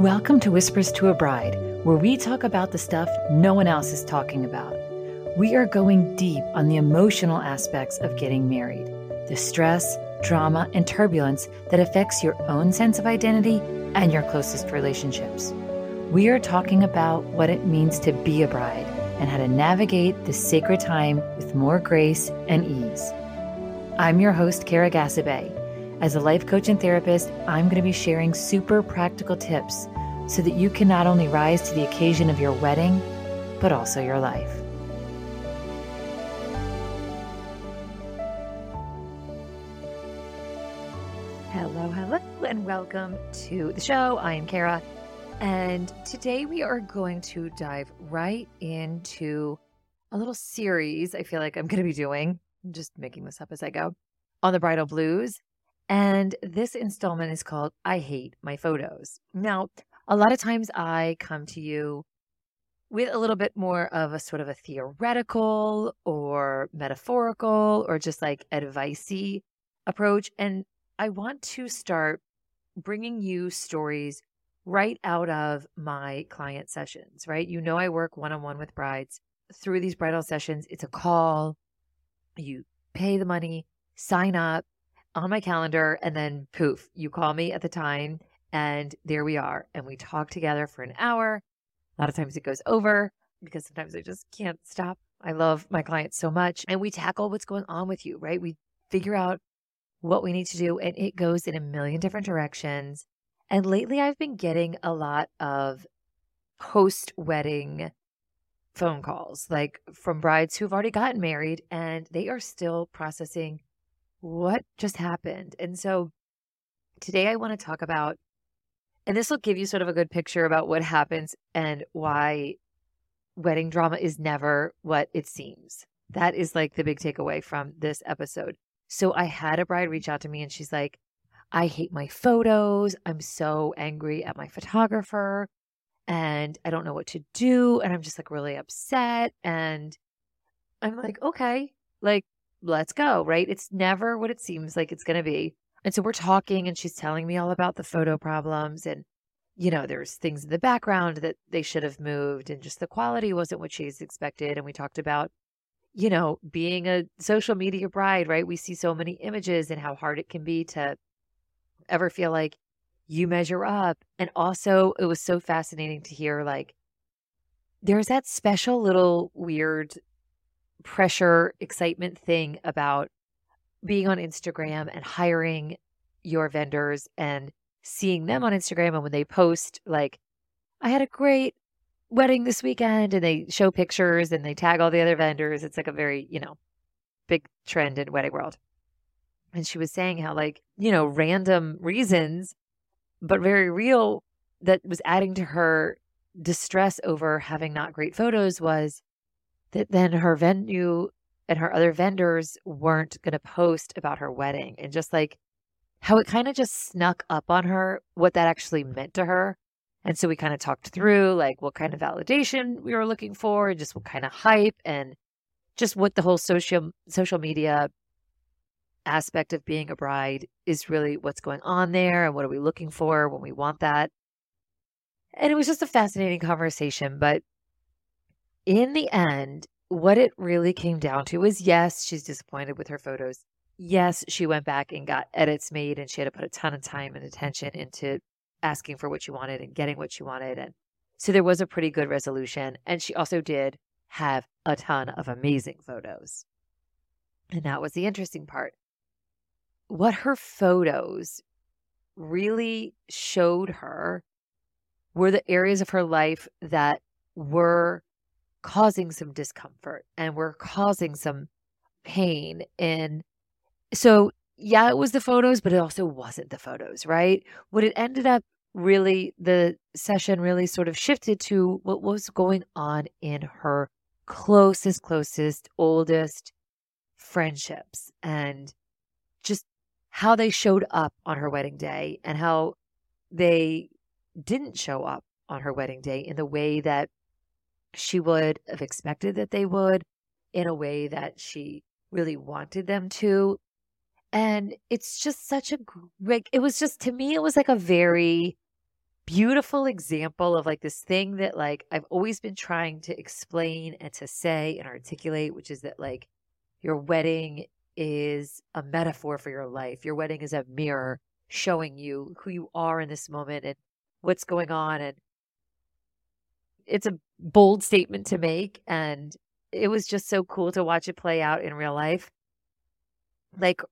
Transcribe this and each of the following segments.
Welcome to Whispers to a Bride, where we talk about the stuff no one else is talking about. We are going deep on the emotional aspects of getting married, the stress, drama, and turbulence that affects your own sense of identity and your closest relationships. We are talking about what it means to be a bride and how to navigate the sacred time with more grace and ease. I'm your host, Kara Gasabay. As a life coach and therapist, I'm going to be sharing super practical tips so that you can not only rise to the occasion of your wedding, but also your life. Hello, hello, and welcome to the show. I am Kara, and today we are going to dive right into a little series I feel like I'm going to be doing. I'm just making this up as I go on the bridal blues. And this installment is called I Hate My Photos. Now, a lot of times I come to you with a little bit more of a sort of a theoretical or metaphorical or just like advicey approach. And I want to start bringing you stories right out of my client sessions, right? You know, I work one on one with brides through these bridal sessions. It's a call, you pay the money, sign up, on my calendar and then poof, you call me at the time and there we are. And we talk together for an hour. A lot of times it goes over because sometimes I just can't stop. I love my clients so much. And we tackle what's going on with you, right? We figure out what we need to do and it goes in a million different directions. And lately I've been getting a lot of post wedding phone calls, like from brides who've already gotten married and they are still processing what just happened? And so today I want to talk about, and this will give you sort of a good picture about what happens and why wedding drama is never what it seems. That is like the big takeaway from this episode. So I had a bride reach out to me and she's like, I hate my photos. I'm so angry at my photographer and I don't know what to do. And I'm just like really upset. And I'm like, okay, like let's go, right? It's never what it seems like it's going to be. And so we're talking, and she's telling me all about the photo problems. And, you know, there's things in the background that they should have moved, and just the quality wasn't what she's expected. And we talked about, you know, being a social media bride, right? We see so many images and how hard it can be to ever feel like you measure up. And also, it was so fascinating to hear, like, there's that special little weird pressure, excitement thing about being on Instagram and hiring your vendors and seeing them on Instagram. And when they post, like, I had a great wedding this weekend, and they show pictures and they tag all the other vendors, it's like a very, you know, big trend in wedding world. And she was saying how, like, you know, random reasons, but very real that was adding to her distress over having not great photos was that then her venue and her other vendors weren't going to post about her wedding and just like how it kind of just snuck up on her what that actually meant to her. And so we kind of talked through like what kind of validation we were looking for and just what kind of hype and just what the whole social social media aspect of being a bride is really what's going on there and what are we looking for when we want that. And it was just a fascinating conversation, but in the end, what it really came down to was yes, she's disappointed with her photos. Yes, she went back and got edits made and she had to put a ton of time and attention into asking for what she wanted and getting what she wanted. And so there was a pretty good resolution. And she also did have a ton of amazing photos. And that was the interesting part. What her photos really showed her were the areas of her life that were causing some discomfort and we're causing some pain. And so, yeah, it was the photos, but it also wasn't the photos, right? What it ended up really, the session really sort of shifted to what was going on in her closest, closest, oldest friendships and just how they showed up on her wedding day and how they didn't show up on her wedding day in the way that she would have expected that they would in a way that she really wanted them to. And it's just such a like it was just, to me, it was like a very beautiful example of like this thing that like I've always been trying to explain and to say and articulate, which is that like your wedding is a metaphor for your life. Your wedding is a mirror showing you who you are in this moment and what's going on. And it's a bold statement to make. And it was just so cool to watch it play out in real life. Like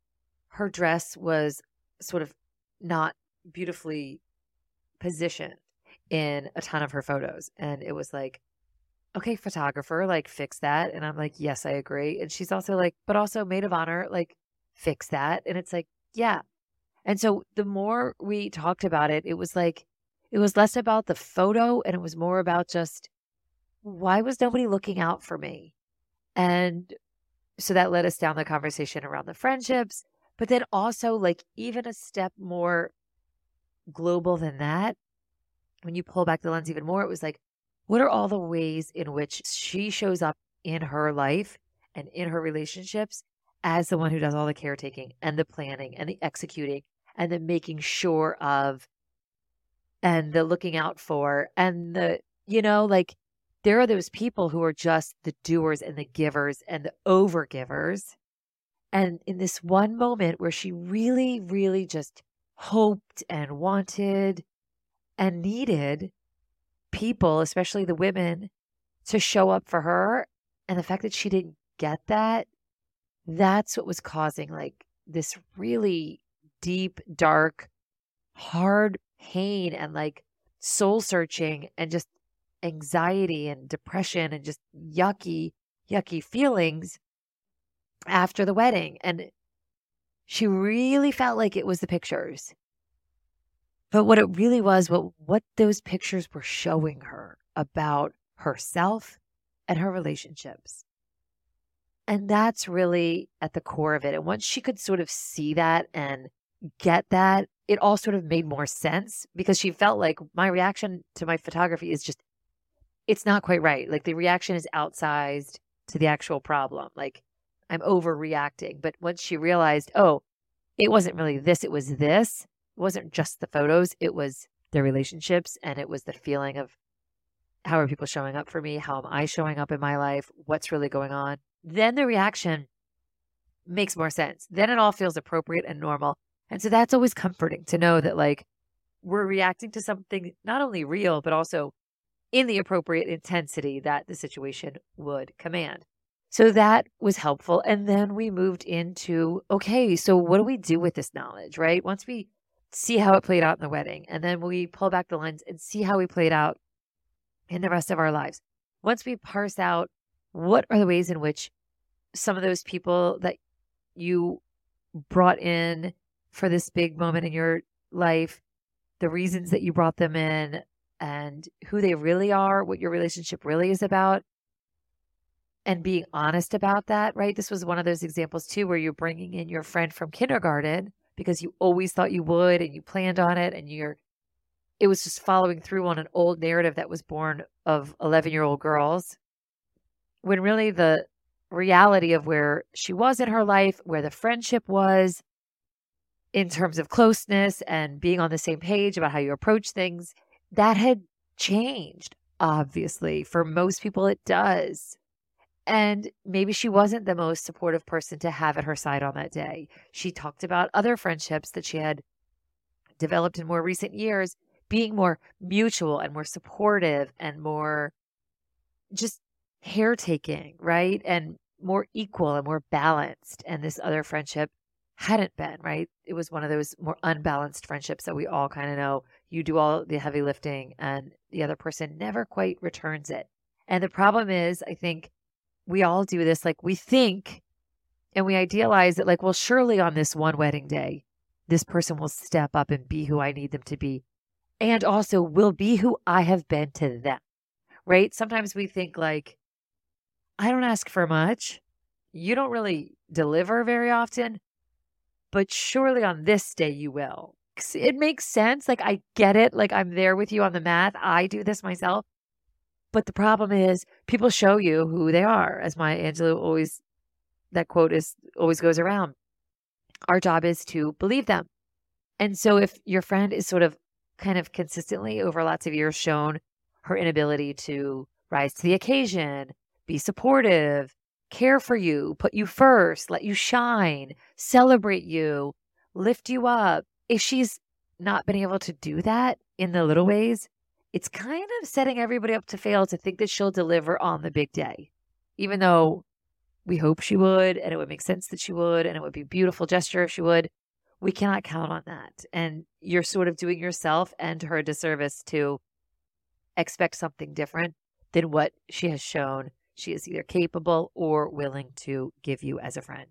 her dress was sort of not beautifully positioned in a ton of her photos. And it was like, okay, photographer, like fix that. And I'm like, yes, I agree. And she's also like, but also maid of honor, like fix that. And it's like, yeah. And so the more we talked about it, it was like, it was less about the photo and it was more about just why was nobody looking out for me? And so that led us down the conversation around the friendships, but then also like even a step more global than that. When you pull back the lens even more, it was like, what are all the ways in which she shows up in her life and in her relationships as the one who does all the caretaking and the planning and the executing and the making sure of and the looking out for and the you know like there are those people who are just the doers and the givers and the over givers and in this one moment where she really really just hoped and wanted and needed people, especially the women, to show up for her. And the fact that she didn't get that, that's what was causing like this really deep, dark, hard pain and like soul searching and just anxiety and depression and just yucky, yucky feelings after the wedding. And she really felt like it was the pictures. But what it really was, what, what those pictures were showing her about herself and her relationships. And that's really at the core of it. And once she could sort of see that and get that, it all sort of made more sense because she felt like my reaction to my photography is just, it's not quite right. Like the reaction is outsized to the actual problem. Like I'm overreacting. But once she realized, oh, it wasn't really this, it was this, it wasn't just the photos, it was their relationships and it was the feeling of how are people showing up for me? How am I showing up in my life? What's really going on? Then the reaction makes more sense. Then it all feels appropriate and normal. And so that's always comforting to know that, like, we're reacting to something not only real, but also in the appropriate intensity that the situation would command. So that was helpful. And then we moved into okay, so what do we do with this knowledge, right? Once we see how it played out in the wedding, and then we pull back the lens and see how we played out in the rest of our lives. Once we parse out what are the ways in which some of those people that you brought in for this big moment in your life, the reasons that you brought them in, and who they really are, what your relationship really is about, and being honest about that, right? This was one of those examples too, where you're bringing in your friend from kindergarten because you always thought you would and you planned on it and you're, it was just following through on an old narrative that was born of 11 year old girls. When really the reality of where she was in her life, where the friendship was in terms of closeness and being on the same page about how you approach things, that had changed. Obviously, for most people, it does. And maybe she wasn't the most supportive person to have at her side on that day. She talked about other friendships that she had developed in more recent years being more mutual and more supportive and more just caretaking, right? And more equal and more balanced. And this other friendship hadn't been, right? It was one of those more unbalanced friendships that we all kind of know. You do all the heavy lifting and the other person never quite returns it. And the problem is, I think we all do this. Like we think and we idealize that, like, well, surely on this one wedding day, this person will step up and be who I need them to be. And also will be who I have been to them. Right? Sometimes we think, like, I don't ask for much. You don't really deliver very often, but surely on this day you will. It makes sense. Like, I get it. Like, I'm there with you on the math. I do this myself. But the problem is people show you who they are, as Maya Angelou always that quote is always goes around. Our job is to believe them. And so if your friend is sort of kind of consistently over lots of years shown her inability to rise to the occasion, be supportive, care for you, put you first, let you shine, celebrate you, lift you up. If she's not been able to do that in the little ways, it's kind of setting everybody up to fail to think that she'll deliver on the big day, even though we hope she would, and it would make sense that she would, and it would be a beautiful gesture if she would. We cannot count on that. And you're sort of doing yourself and her a disservice to expect something different than what she has shown she is either capable or willing to give you as a friend.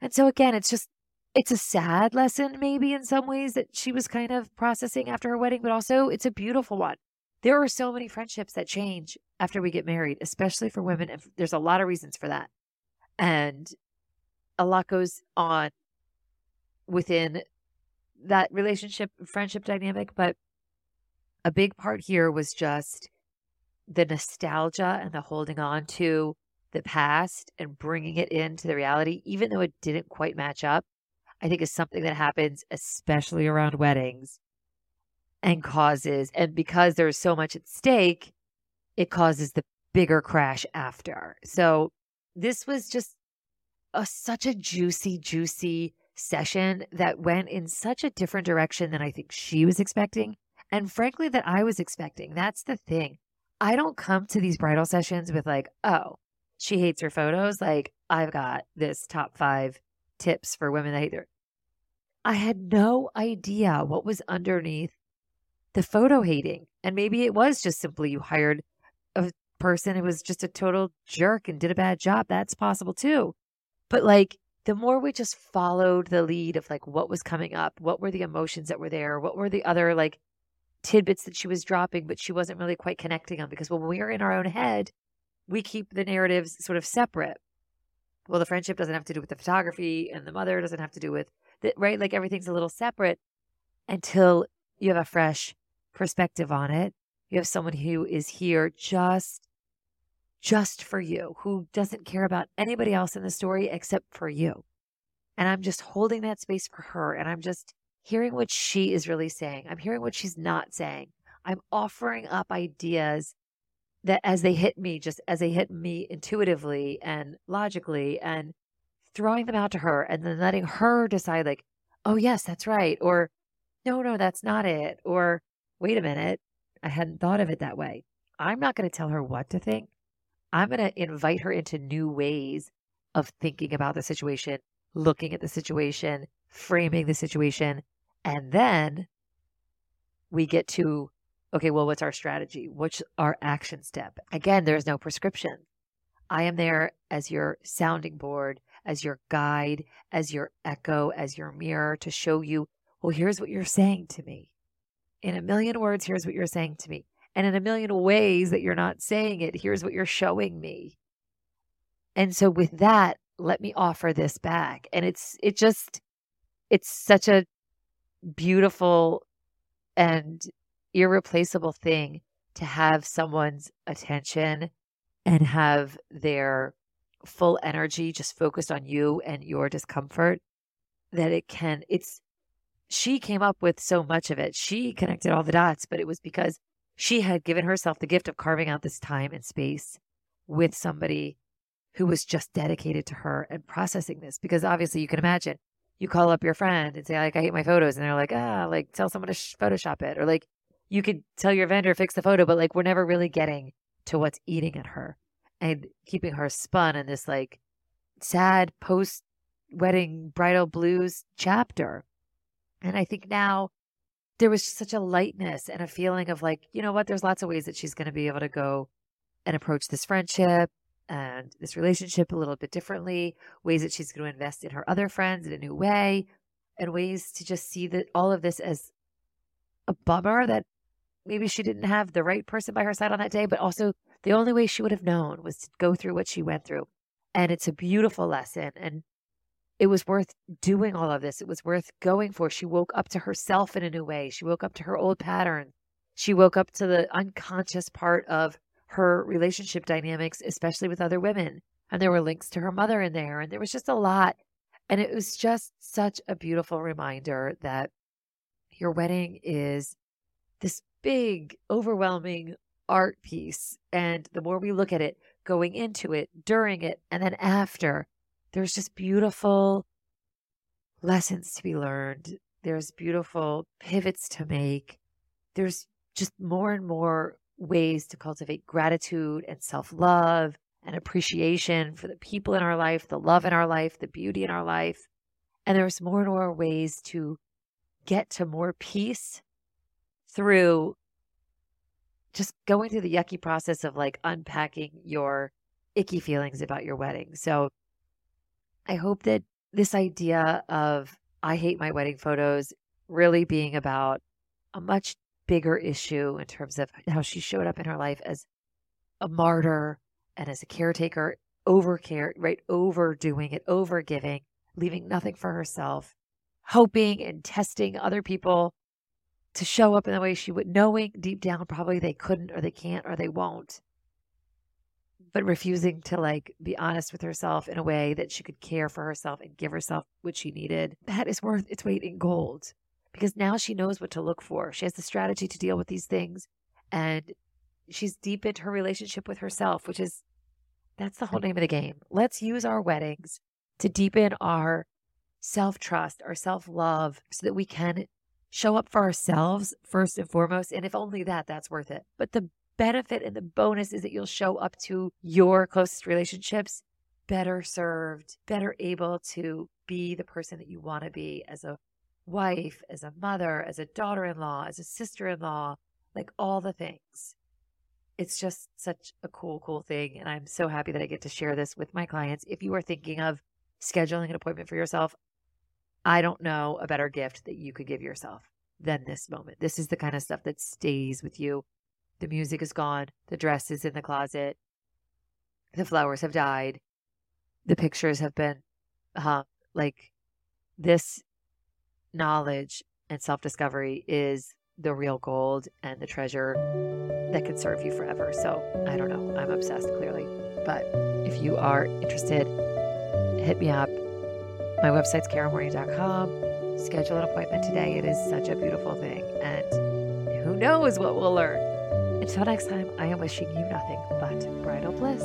And so, again, it's just, it's a sad lesson, maybe in some ways, that she was kind of processing after her wedding, but also it's a beautiful one. There are so many friendships that change after we get married, especially for women. And there's a lot of reasons for that. And a lot goes on within that relationship, friendship dynamic. But a big part here was just the nostalgia and the holding on to the past and bringing it into the reality, even though it didn't quite match up, I think is something that happens, especially around weddings and causes, and because there's so much at stake, it causes the bigger crash after. So this was just a, such a juicy, juicy session that went in such a different direction than I think she was expecting. And frankly, that I was expecting. That's the thing. I don't come to these bridal sessions with like, oh, she hates her photos. Like, I've got this top five tips for women that hate their. I had no idea what was underneath the photo hating. And maybe it was just simply you hired a person who was just a total jerk and did a bad job. That's possible too. But like, the more we just followed the lead of like what was coming up, what were the emotions that were there, what were the other like tidbits that she was dropping, but she wasn't really quite connecting on because when we are in our own head, we keep the narratives sort of separate. Well, the friendship doesn't have to do with the photography, and the mother doesn't have to do with the right. Like everything's a little separate until you have a fresh perspective on it. You have someone who is here just just for you, who doesn't care about anybody else in the story except for you. And I'm just holding that space for her. And I'm just hearing what she is really saying. I'm hearing what she's not saying. I'm offering up ideas that as they hit me, just as they hit me intuitively and logically, and throwing them out to her and then letting her decide, like, oh, yes, that's right. Or, no, no, that's not it. Or, wait a minute, I hadn't thought of it that way. I'm not going to tell her what to think. I'm going to invite her into new ways of thinking about the situation, looking at the situation, framing the situation, and then we get to, okay, well, what's our strategy? What's our action step? Again, there's no prescription. I am there as your sounding board, as your guide, as your echo, as your mirror to show you, well, here's what you're saying to me. In a million words, here's what you're saying to me. And in a million ways that you're not saying it, here's what you're showing me. And so with that, let me offer this back. And it's, it just, it's such a beautiful and irreplaceable thing to have someone's attention and have their full energy just focused on you and your discomfort that it can it's she came up with so much of it. She connected all the dots but it was because she had given herself the gift of carving out this time and space with somebody who was just dedicated to her and processing this because obviously you can imagine you call up your friend and say like I hate my photos and they're like ah like tell someone to sh- photoshop it or like you could tell your vendor fix the photo but like we're never really getting to what's eating at her and keeping her spun in this like sad post wedding bridal blues chapter. And I think now there was such a lightness and a feeling of like you know what? There's lots of ways that she's going to be able to go and approach this friendship and this relationship a little bit differently, ways that she's going to invest in her other friends in a new way, and ways to just see that all of this as a bummer that maybe she didn't have the right person by her side on that day, but also the only way she would have known was to go through what she went through. And it's a beautiful lesson. And it was worth doing all of this. It was worth going for. She woke up to herself in a new way. She woke up to her old patterns. She woke up to the unconscious part of her relationship dynamics, especially with other women. And there were links to her mother in there, and there was just a lot. And it was just such a beautiful reminder that your wedding is this big, overwhelming art piece. And the more we look at it, going into it, during it, and then after, there's just beautiful lessons to be learned. There's beautiful pivots to make. There's just more and more ways to cultivate gratitude and self love and appreciation for the people in our life, the love in our life, the beauty in our life. And there's more and more ways to get to more peace through just going through the yucky process of like unpacking your icky feelings about your wedding. So I hope that this idea of I hate my wedding photos really being about a much bigger issue in terms of how she showed up in her life as a martyr and as a caretaker, over care, right? Overdoing it, over giving, leaving nothing for herself, hoping and testing other people to show up in the way she would, knowing deep down probably they couldn't or they can't or they won't, but refusing to like be honest with herself in a way that she could care for herself and give herself what she needed. That is worth its weight in gold because now she knows what to look for. She has the strategy to deal with these things and she's deepened her relationship with herself, which is that's the whole name of the game. Let's use our weddings to deepen our self trust, our self love, so that we can show up for ourselves first and foremost. And if only that, that's worth it. But the benefit and the bonus is that you'll show up to your closest relationships better served, better able to be the person that you want to be as a wife, as a mother, as a daughter in law, as a sister in law, like all the things. It's just such a cool, cool thing. And I'm so happy that I get to share this with my clients. If you are thinking of scheduling an appointment for yourself, I don't know a better gift that you could give yourself than this moment. This is the kind of stuff that stays with you. The music is gone, the dress is in the closet, the flowers have died, the pictures have been hung. Like this knowledge and self discovery is the real gold and the treasure that can serve you forever. So I don't know. I'm obsessed clearly. But if you are interested, hit me up. My website's karamorney.com. Schedule an appointment today. It is such a beautiful thing. And who knows what we'll learn. Until next time, I am wishing you nothing but bridal bliss.